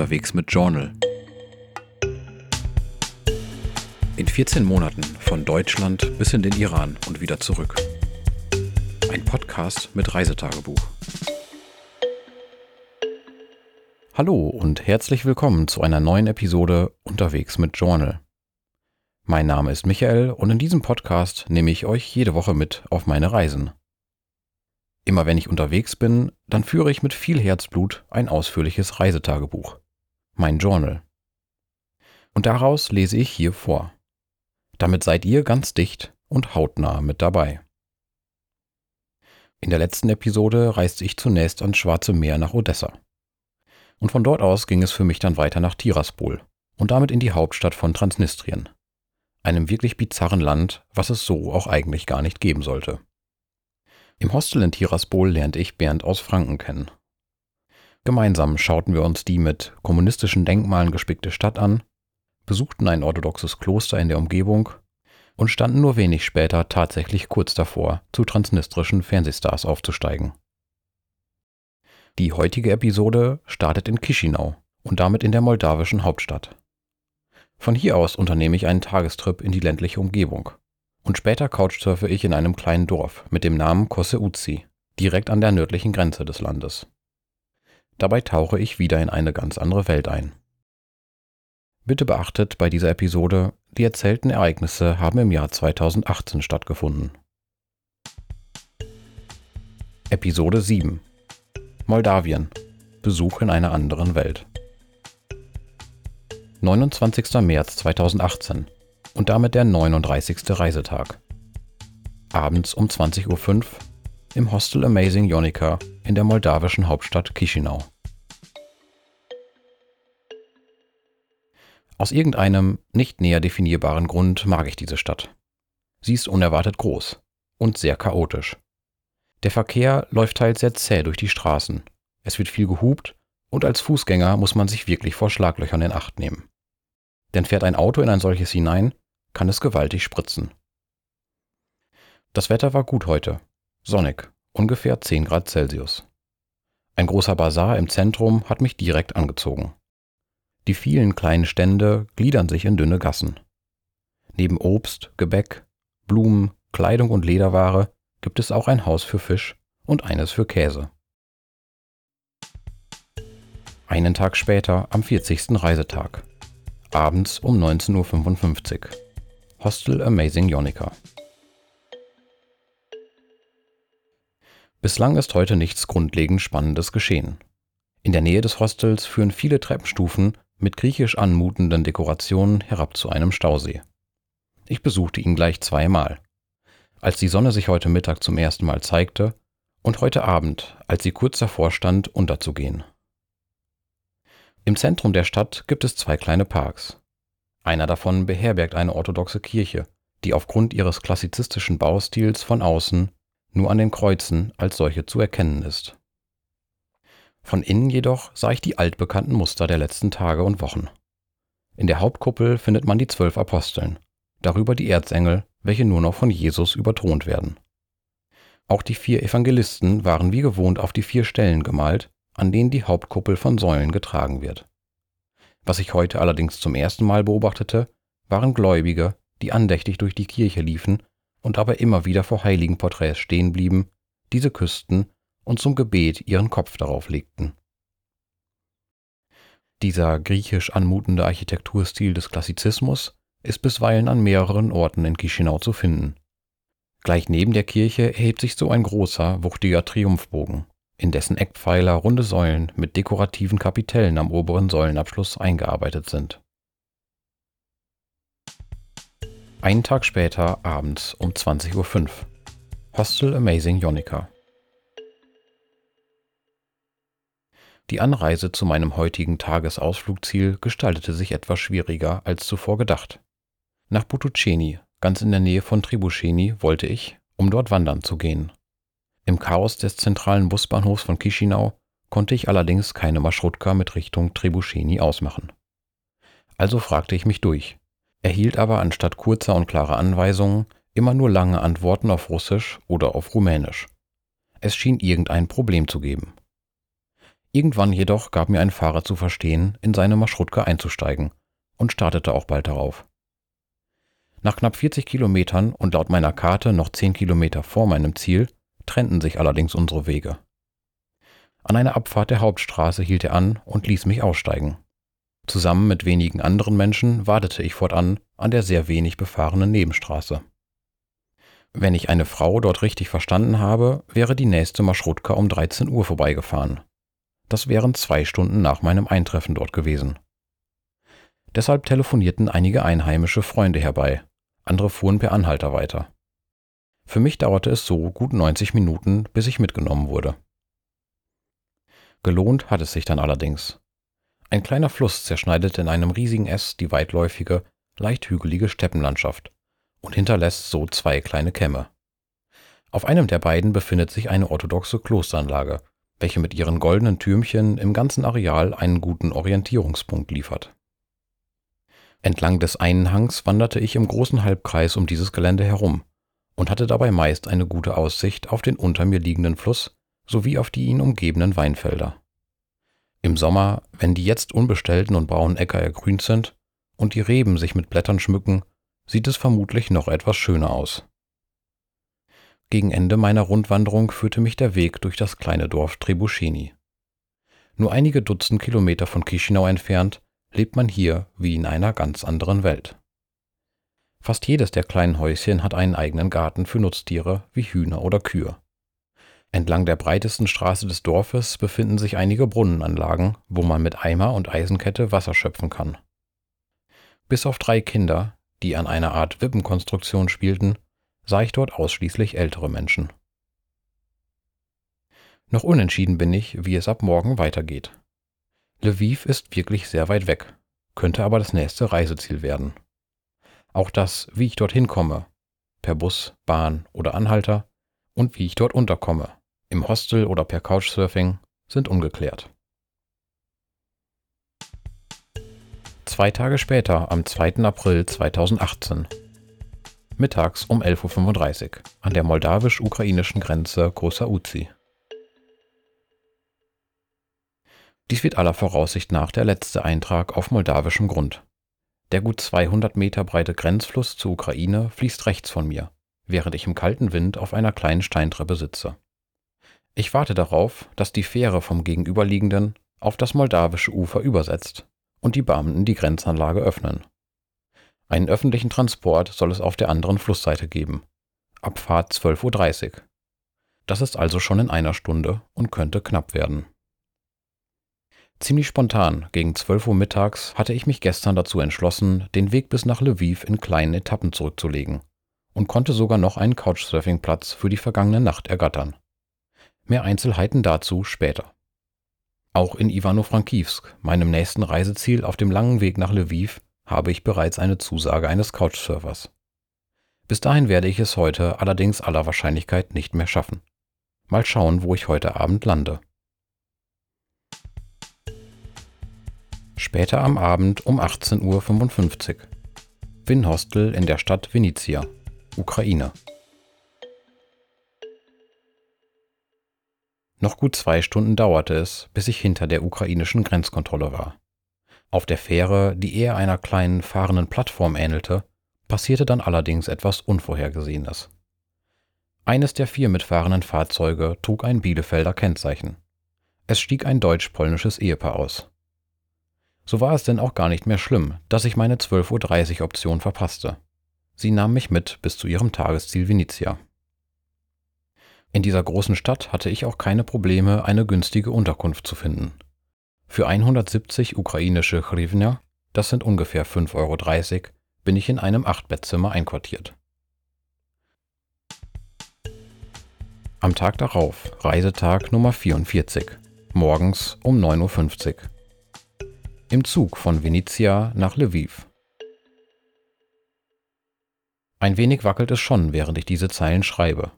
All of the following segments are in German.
unterwegs mit Journal. In 14 Monaten von Deutschland bis in den Iran und wieder zurück. Ein Podcast mit Reisetagebuch. Hallo und herzlich willkommen zu einer neuen Episode Unterwegs mit Journal. Mein Name ist Michael und in diesem Podcast nehme ich euch jede Woche mit auf meine Reisen. Immer wenn ich unterwegs bin, dann führe ich mit viel Herzblut ein ausführliches Reisetagebuch, mein Journal. Und daraus lese ich hier vor. Damit seid ihr ganz dicht und hautnah mit dabei. In der letzten Episode reiste ich zunächst ans Schwarze Meer nach Odessa. Und von dort aus ging es für mich dann weiter nach Tiraspol und damit in die Hauptstadt von Transnistrien, einem wirklich bizarren Land, was es so auch eigentlich gar nicht geben sollte. Im Hostel in Tiraspol lernte ich Bernd aus Franken kennen. Gemeinsam schauten wir uns die mit kommunistischen Denkmalen gespickte Stadt an, besuchten ein orthodoxes Kloster in der Umgebung und standen nur wenig später tatsächlich kurz davor, zu transnistrischen Fernsehstars aufzusteigen. Die heutige Episode startet in Chisinau und damit in der moldawischen Hauptstadt. Von hier aus unternehme ich einen Tagestrip in die ländliche Umgebung und später couchsurfe ich in einem kleinen Dorf mit dem Namen Koseuzi, direkt an der nördlichen Grenze des Landes. Dabei tauche ich wieder in eine ganz andere Welt ein. Bitte beachtet bei dieser Episode, die erzählten Ereignisse haben im Jahr 2018 stattgefunden. Episode 7 Moldawien Besuch in einer anderen Welt 29. März 2018 und damit der 39. Reisetag. Abends um 20.05 Uhr im Hostel Amazing Jonica in der moldawischen Hauptstadt Chisinau. Aus irgendeinem nicht näher definierbaren Grund mag ich diese Stadt. Sie ist unerwartet groß und sehr chaotisch. Der Verkehr läuft teils sehr zäh durch die Straßen. Es wird viel gehupt und als Fußgänger muss man sich wirklich vor Schlaglöchern in Acht nehmen. Denn fährt ein Auto in ein solches hinein, kann es gewaltig spritzen. Das Wetter war gut heute, sonnig, ungefähr 10 Grad Celsius. Ein großer Bazar im Zentrum hat mich direkt angezogen. Die vielen kleinen Stände gliedern sich in dünne Gassen. Neben Obst, Gebäck, Blumen, Kleidung und Lederware gibt es auch ein Haus für Fisch und eines für Käse. Einen Tag später, am 40. Reisetag. Abends um 19.55 Uhr. Hostel Amazing Jonica. Bislang ist heute nichts grundlegend Spannendes geschehen. In der Nähe des Hostels führen viele Treppenstufen mit griechisch anmutenden Dekorationen herab zu einem Stausee. Ich besuchte ihn gleich zweimal. Als die Sonne sich heute Mittag zum ersten Mal zeigte und heute Abend, als sie kurz davor stand, unterzugehen. Im Zentrum der Stadt gibt es zwei kleine Parks. Einer davon beherbergt eine orthodoxe Kirche, die aufgrund ihres klassizistischen Baustils von außen nur an den Kreuzen als solche zu erkennen ist. Von innen jedoch sah ich die altbekannten Muster der letzten Tage und Wochen. In der Hauptkuppel findet man die zwölf Aposteln, darüber die Erzengel, welche nur noch von Jesus überthront werden. Auch die vier Evangelisten waren wie gewohnt auf die vier Stellen gemalt, an denen die Hauptkuppel von Säulen getragen wird. Was ich heute allerdings zum ersten Mal beobachtete, waren Gläubige, die andächtig durch die Kirche liefen und aber immer wieder vor heiligen Porträts stehen blieben, diese küssten und zum Gebet ihren Kopf darauf legten. Dieser griechisch anmutende Architekturstil des Klassizismus ist bisweilen an mehreren Orten in Chisinau zu finden. Gleich neben der Kirche erhebt sich so ein großer, wuchtiger Triumphbogen in dessen Eckpfeiler runde Säulen mit dekorativen Kapitellen am oberen Säulenabschluss eingearbeitet sind. Einen Tag später abends um 20.05 Uhr. Hostel Amazing Jonica. Die Anreise zu meinem heutigen Tagesausflugziel gestaltete sich etwas schwieriger als zuvor gedacht. Nach Butuceni, ganz in der Nähe von Tribuceni, wollte ich, um dort wandern zu gehen. Im Chaos des zentralen Busbahnhofs von Chisinau konnte ich allerdings keine Maschrutka mit Richtung Trebucheni ausmachen. Also fragte ich mich durch, erhielt aber anstatt kurzer und klarer Anweisungen immer nur lange Antworten auf Russisch oder auf Rumänisch. Es schien irgendein Problem zu geben. Irgendwann jedoch gab mir ein Fahrer zu verstehen, in seine Maschrutka einzusteigen und startete auch bald darauf. Nach knapp 40 Kilometern und laut meiner Karte noch 10 Kilometer vor meinem Ziel trennten sich allerdings unsere Wege. An einer Abfahrt der Hauptstraße hielt er an und ließ mich aussteigen. Zusammen mit wenigen anderen Menschen wartete ich fortan an der sehr wenig befahrenen Nebenstraße. Wenn ich eine Frau dort richtig verstanden habe, wäre die nächste Maschrutka um 13 Uhr vorbeigefahren. Das wären zwei Stunden nach meinem Eintreffen dort gewesen. Deshalb telefonierten einige einheimische Freunde herbei, andere fuhren per Anhalter weiter. Für mich dauerte es so gut 90 Minuten, bis ich mitgenommen wurde. Gelohnt hat es sich dann allerdings. Ein kleiner Fluss zerschneidet in einem riesigen S die weitläufige, leicht hügelige Steppenlandschaft und hinterlässt so zwei kleine Kämme. Auf einem der beiden befindet sich eine orthodoxe Klosteranlage, welche mit ihren goldenen Türmchen im ganzen Areal einen guten Orientierungspunkt liefert. Entlang des einen Hangs wanderte ich im großen Halbkreis um dieses Gelände herum und hatte dabei meist eine gute Aussicht auf den unter mir liegenden Fluss sowie auf die ihn umgebenden Weinfelder. Im Sommer, wenn die jetzt unbestellten und braunen Äcker ergrünt sind und die Reben sich mit Blättern schmücken, sieht es vermutlich noch etwas schöner aus. Gegen Ende meiner Rundwanderung führte mich der Weg durch das kleine Dorf Trebucheni. Nur einige Dutzend Kilometer von Chisinau entfernt lebt man hier wie in einer ganz anderen Welt. Fast jedes der kleinen Häuschen hat einen eigenen Garten für Nutztiere wie Hühner oder Kühe. Entlang der breitesten Straße des Dorfes befinden sich einige Brunnenanlagen, wo man mit Eimer und Eisenkette Wasser schöpfen kann. Bis auf drei Kinder, die an einer Art Wippenkonstruktion spielten, sah ich dort ausschließlich ältere Menschen. Noch unentschieden bin ich, wie es ab morgen weitergeht. Lviv ist wirklich sehr weit weg, könnte aber das nächste Reiseziel werden. Auch das, wie ich dorthin komme, per Bus, Bahn oder Anhalter, und wie ich dort unterkomme, im Hostel oder per Couchsurfing, sind ungeklärt. Zwei Tage später, am 2. April 2018, mittags um 11.35 Uhr, an der moldawisch-ukrainischen Grenze Großer Uzi. Dies wird aller Voraussicht nach der letzte Eintrag auf moldawischem Grund. Der gut 200 Meter breite Grenzfluss zur Ukraine fließt rechts von mir, während ich im kalten Wind auf einer kleinen Steintreppe sitze. Ich warte darauf, dass die Fähre vom gegenüberliegenden auf das moldawische Ufer übersetzt und die Beamten die Grenzanlage öffnen. Einen öffentlichen Transport soll es auf der anderen Flussseite geben. Abfahrt 12.30 Uhr. Das ist also schon in einer Stunde und könnte knapp werden. Ziemlich spontan, gegen 12 Uhr mittags, hatte ich mich gestern dazu entschlossen, den Weg bis nach Lviv in kleinen Etappen zurückzulegen und konnte sogar noch einen Couchsurfing-Platz für die vergangene Nacht ergattern. Mehr Einzelheiten dazu später. Auch in Ivano-Frankivsk, meinem nächsten Reiseziel auf dem langen Weg nach Lviv, habe ich bereits eine Zusage eines Couchsurfers. Bis dahin werde ich es heute allerdings aller Wahrscheinlichkeit nicht mehr schaffen. Mal schauen, wo ich heute Abend lande. Später am Abend um 18.55 Uhr. Win-Hostel in der Stadt Venezia, Ukraine. Noch gut zwei Stunden dauerte es, bis ich hinter der ukrainischen Grenzkontrolle war. Auf der Fähre, die eher einer kleinen fahrenden Plattform ähnelte, passierte dann allerdings etwas Unvorhergesehenes. Eines der vier mitfahrenden Fahrzeuge trug ein Bielefelder Kennzeichen. Es stieg ein deutsch-polnisches Ehepaar aus. So war es denn auch gar nicht mehr schlimm, dass ich meine 12.30 Uhr Option verpasste. Sie nahm mich mit bis zu ihrem Tagesziel Venezia. In dieser großen Stadt hatte ich auch keine Probleme, eine günstige Unterkunft zu finden. Für 170 ukrainische Hryvnia, das sind ungefähr 5,30 Euro, bin ich in einem Achtbettzimmer einquartiert. Am Tag darauf, Reisetag Nummer 44, morgens um 9.50 Uhr. Im Zug von Venezia nach Lviv. Ein wenig wackelt es schon, während ich diese Zeilen schreibe.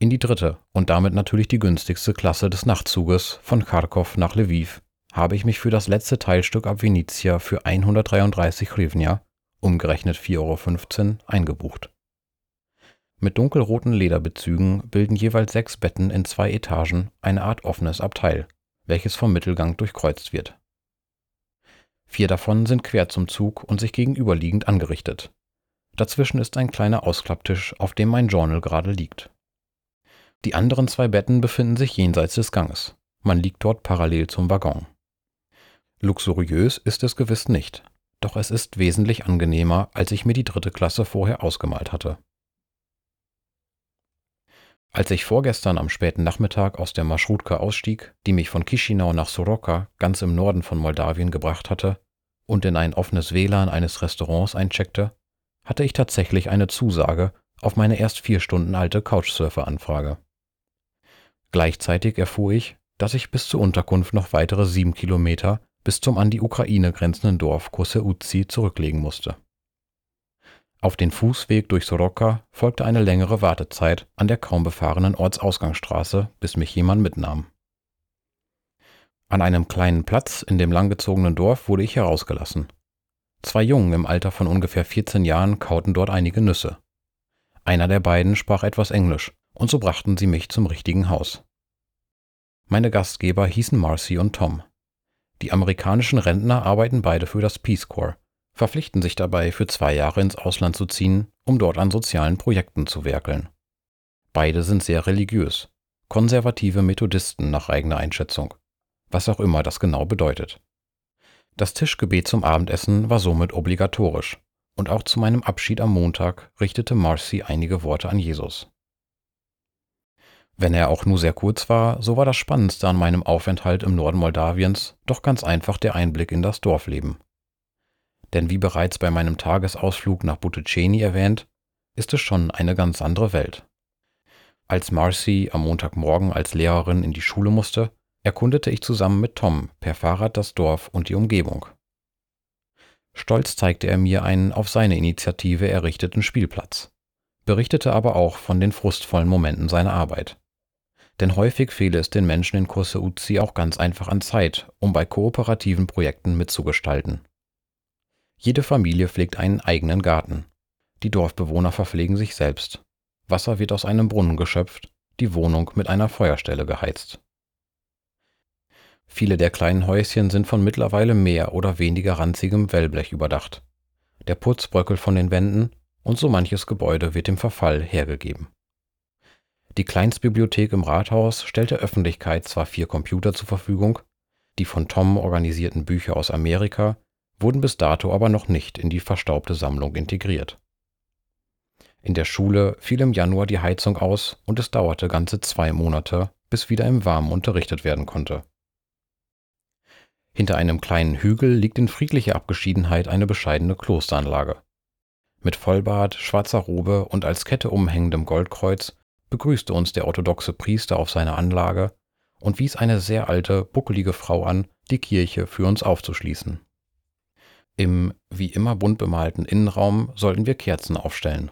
In die dritte und damit natürlich die günstigste Klasse des Nachtzuges von Kharkov nach Lviv habe ich mich für das letzte Teilstück ab Venezia für 133 Hryvnia, umgerechnet 4,15 Euro, eingebucht. Mit dunkelroten Lederbezügen bilden jeweils sechs Betten in zwei Etagen eine Art offenes Abteil, welches vom Mittelgang durchkreuzt wird. Vier davon sind quer zum Zug und sich gegenüberliegend angerichtet. Dazwischen ist ein kleiner Ausklapptisch, auf dem mein Journal gerade liegt. Die anderen zwei Betten befinden sich jenseits des Ganges. Man liegt dort parallel zum Waggon. Luxuriös ist es gewiss nicht, doch es ist wesentlich angenehmer, als ich mir die dritte Klasse vorher ausgemalt hatte. Als ich vorgestern am späten Nachmittag aus der Marschrutka ausstieg, die mich von Chisinau nach Soroka, ganz im Norden von Moldawien, gebracht hatte, und in ein offenes WLAN eines Restaurants eincheckte, hatte ich tatsächlich eine Zusage auf meine erst vier Stunden alte Couchsurfer-Anfrage. Gleichzeitig erfuhr ich, dass ich bis zur Unterkunft noch weitere sieben Kilometer bis zum an die Ukraine grenzenden Dorf Koseuzi zurücklegen musste. Auf den Fußweg durch Soroka folgte eine längere Wartezeit an der kaum befahrenen Ortsausgangsstraße, bis mich jemand mitnahm. An einem kleinen Platz in dem langgezogenen Dorf wurde ich herausgelassen. Zwei Jungen im Alter von ungefähr 14 Jahren kauten dort einige Nüsse. Einer der beiden sprach etwas Englisch, und so brachten sie mich zum richtigen Haus. Meine Gastgeber hießen Marcy und Tom. Die amerikanischen Rentner arbeiten beide für das Peace Corps verpflichten sich dabei, für zwei Jahre ins Ausland zu ziehen, um dort an sozialen Projekten zu werkeln. Beide sind sehr religiös, konservative Methodisten nach eigener Einschätzung, was auch immer das genau bedeutet. Das Tischgebet zum Abendessen war somit obligatorisch, und auch zu meinem Abschied am Montag richtete Marcy einige Worte an Jesus. Wenn er auch nur sehr kurz war, so war das Spannendste an meinem Aufenthalt im Norden Moldawiens doch ganz einfach der Einblick in das Dorfleben denn wie bereits bei meinem Tagesausflug nach Butticeni erwähnt, ist es schon eine ganz andere Welt. Als Marcy am Montagmorgen als Lehrerin in die Schule musste, erkundete ich zusammen mit Tom per Fahrrad das Dorf und die Umgebung. Stolz zeigte er mir einen auf seine Initiative errichteten Spielplatz, berichtete aber auch von den frustvollen Momenten seiner Arbeit. Denn häufig fehle es den Menschen in Kurse Uzi auch ganz einfach an Zeit, um bei kooperativen Projekten mitzugestalten. Jede Familie pflegt einen eigenen Garten. Die Dorfbewohner verpflegen sich selbst. Wasser wird aus einem Brunnen geschöpft, die Wohnung mit einer Feuerstelle geheizt. Viele der kleinen Häuschen sind von mittlerweile mehr oder weniger ranzigem Wellblech überdacht. Der Putz bröckelt von den Wänden und so manches Gebäude wird dem Verfall hergegeben. Die Kleinstbibliothek im Rathaus stellt der Öffentlichkeit zwar vier Computer zur Verfügung, die von Tom organisierten Bücher aus Amerika wurden bis dato aber noch nicht in die verstaubte Sammlung integriert. In der Schule fiel im Januar die Heizung aus und es dauerte ganze zwei Monate, bis wieder im Warmen unterrichtet werden konnte. Hinter einem kleinen Hügel liegt in friedlicher Abgeschiedenheit eine bescheidene Klosteranlage. Mit Vollbart, schwarzer Robe und als Kette umhängendem Goldkreuz begrüßte uns der orthodoxe Priester auf seiner Anlage und wies eine sehr alte, buckelige Frau an, die Kirche für uns aufzuschließen. Im wie immer bunt bemalten Innenraum sollten wir Kerzen aufstellen.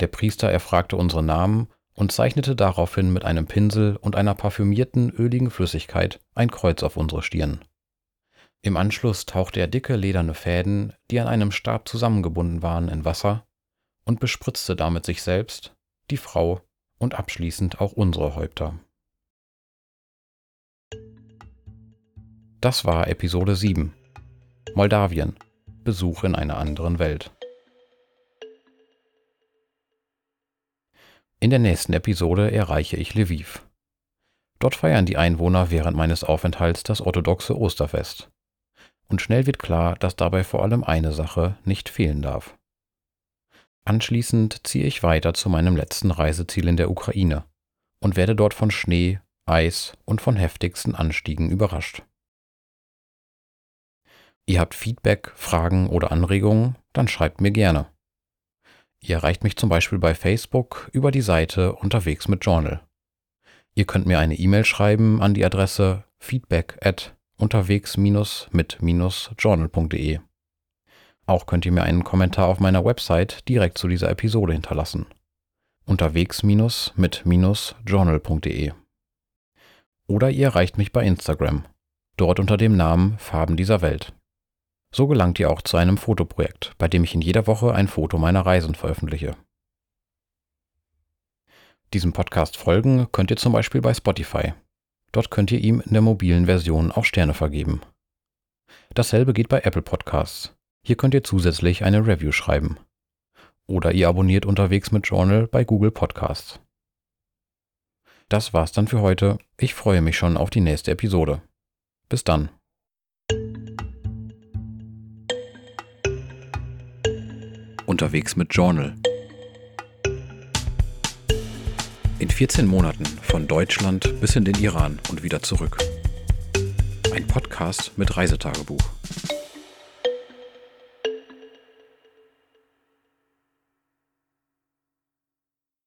Der Priester erfragte unsere Namen und zeichnete daraufhin mit einem Pinsel und einer parfümierten, öligen Flüssigkeit ein Kreuz auf unsere Stirn. Im Anschluss tauchte er dicke lederne Fäden, die an einem Stab zusammengebunden waren, in Wasser und bespritzte damit sich selbst, die Frau und abschließend auch unsere Häupter. Das war Episode 7. Moldawien. Besuch in einer anderen Welt. In der nächsten Episode erreiche ich Lviv. Dort feiern die Einwohner während meines Aufenthalts das orthodoxe Osterfest. Und schnell wird klar, dass dabei vor allem eine Sache nicht fehlen darf. Anschließend ziehe ich weiter zu meinem letzten Reiseziel in der Ukraine und werde dort von Schnee, Eis und von heftigsten Anstiegen überrascht. Ihr habt Feedback, Fragen oder Anregungen, dann schreibt mir gerne. Ihr erreicht mich zum Beispiel bei Facebook über die Seite Unterwegs mit Journal. Ihr könnt mir eine E-Mail schreiben an die Adresse feedback at unterwegs-mit-journal.de. Auch könnt ihr mir einen Kommentar auf meiner Website direkt zu dieser Episode hinterlassen. Unterwegs-mit-journal.de. Oder ihr erreicht mich bei Instagram, dort unter dem Namen Farben dieser Welt. So gelangt ihr auch zu einem Fotoprojekt, bei dem ich in jeder Woche ein Foto meiner Reisen veröffentliche. Diesem Podcast folgen könnt ihr zum Beispiel bei Spotify. Dort könnt ihr ihm in der mobilen Version auch Sterne vergeben. Dasselbe geht bei Apple Podcasts. Hier könnt ihr zusätzlich eine Review schreiben. Oder ihr abonniert unterwegs mit Journal bei Google Podcasts. Das war's dann für heute. Ich freue mich schon auf die nächste Episode. Bis dann. Unterwegs mit Journal. In 14 Monaten von Deutschland bis in den Iran und wieder zurück. Ein Podcast mit Reisetagebuch.